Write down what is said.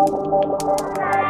Música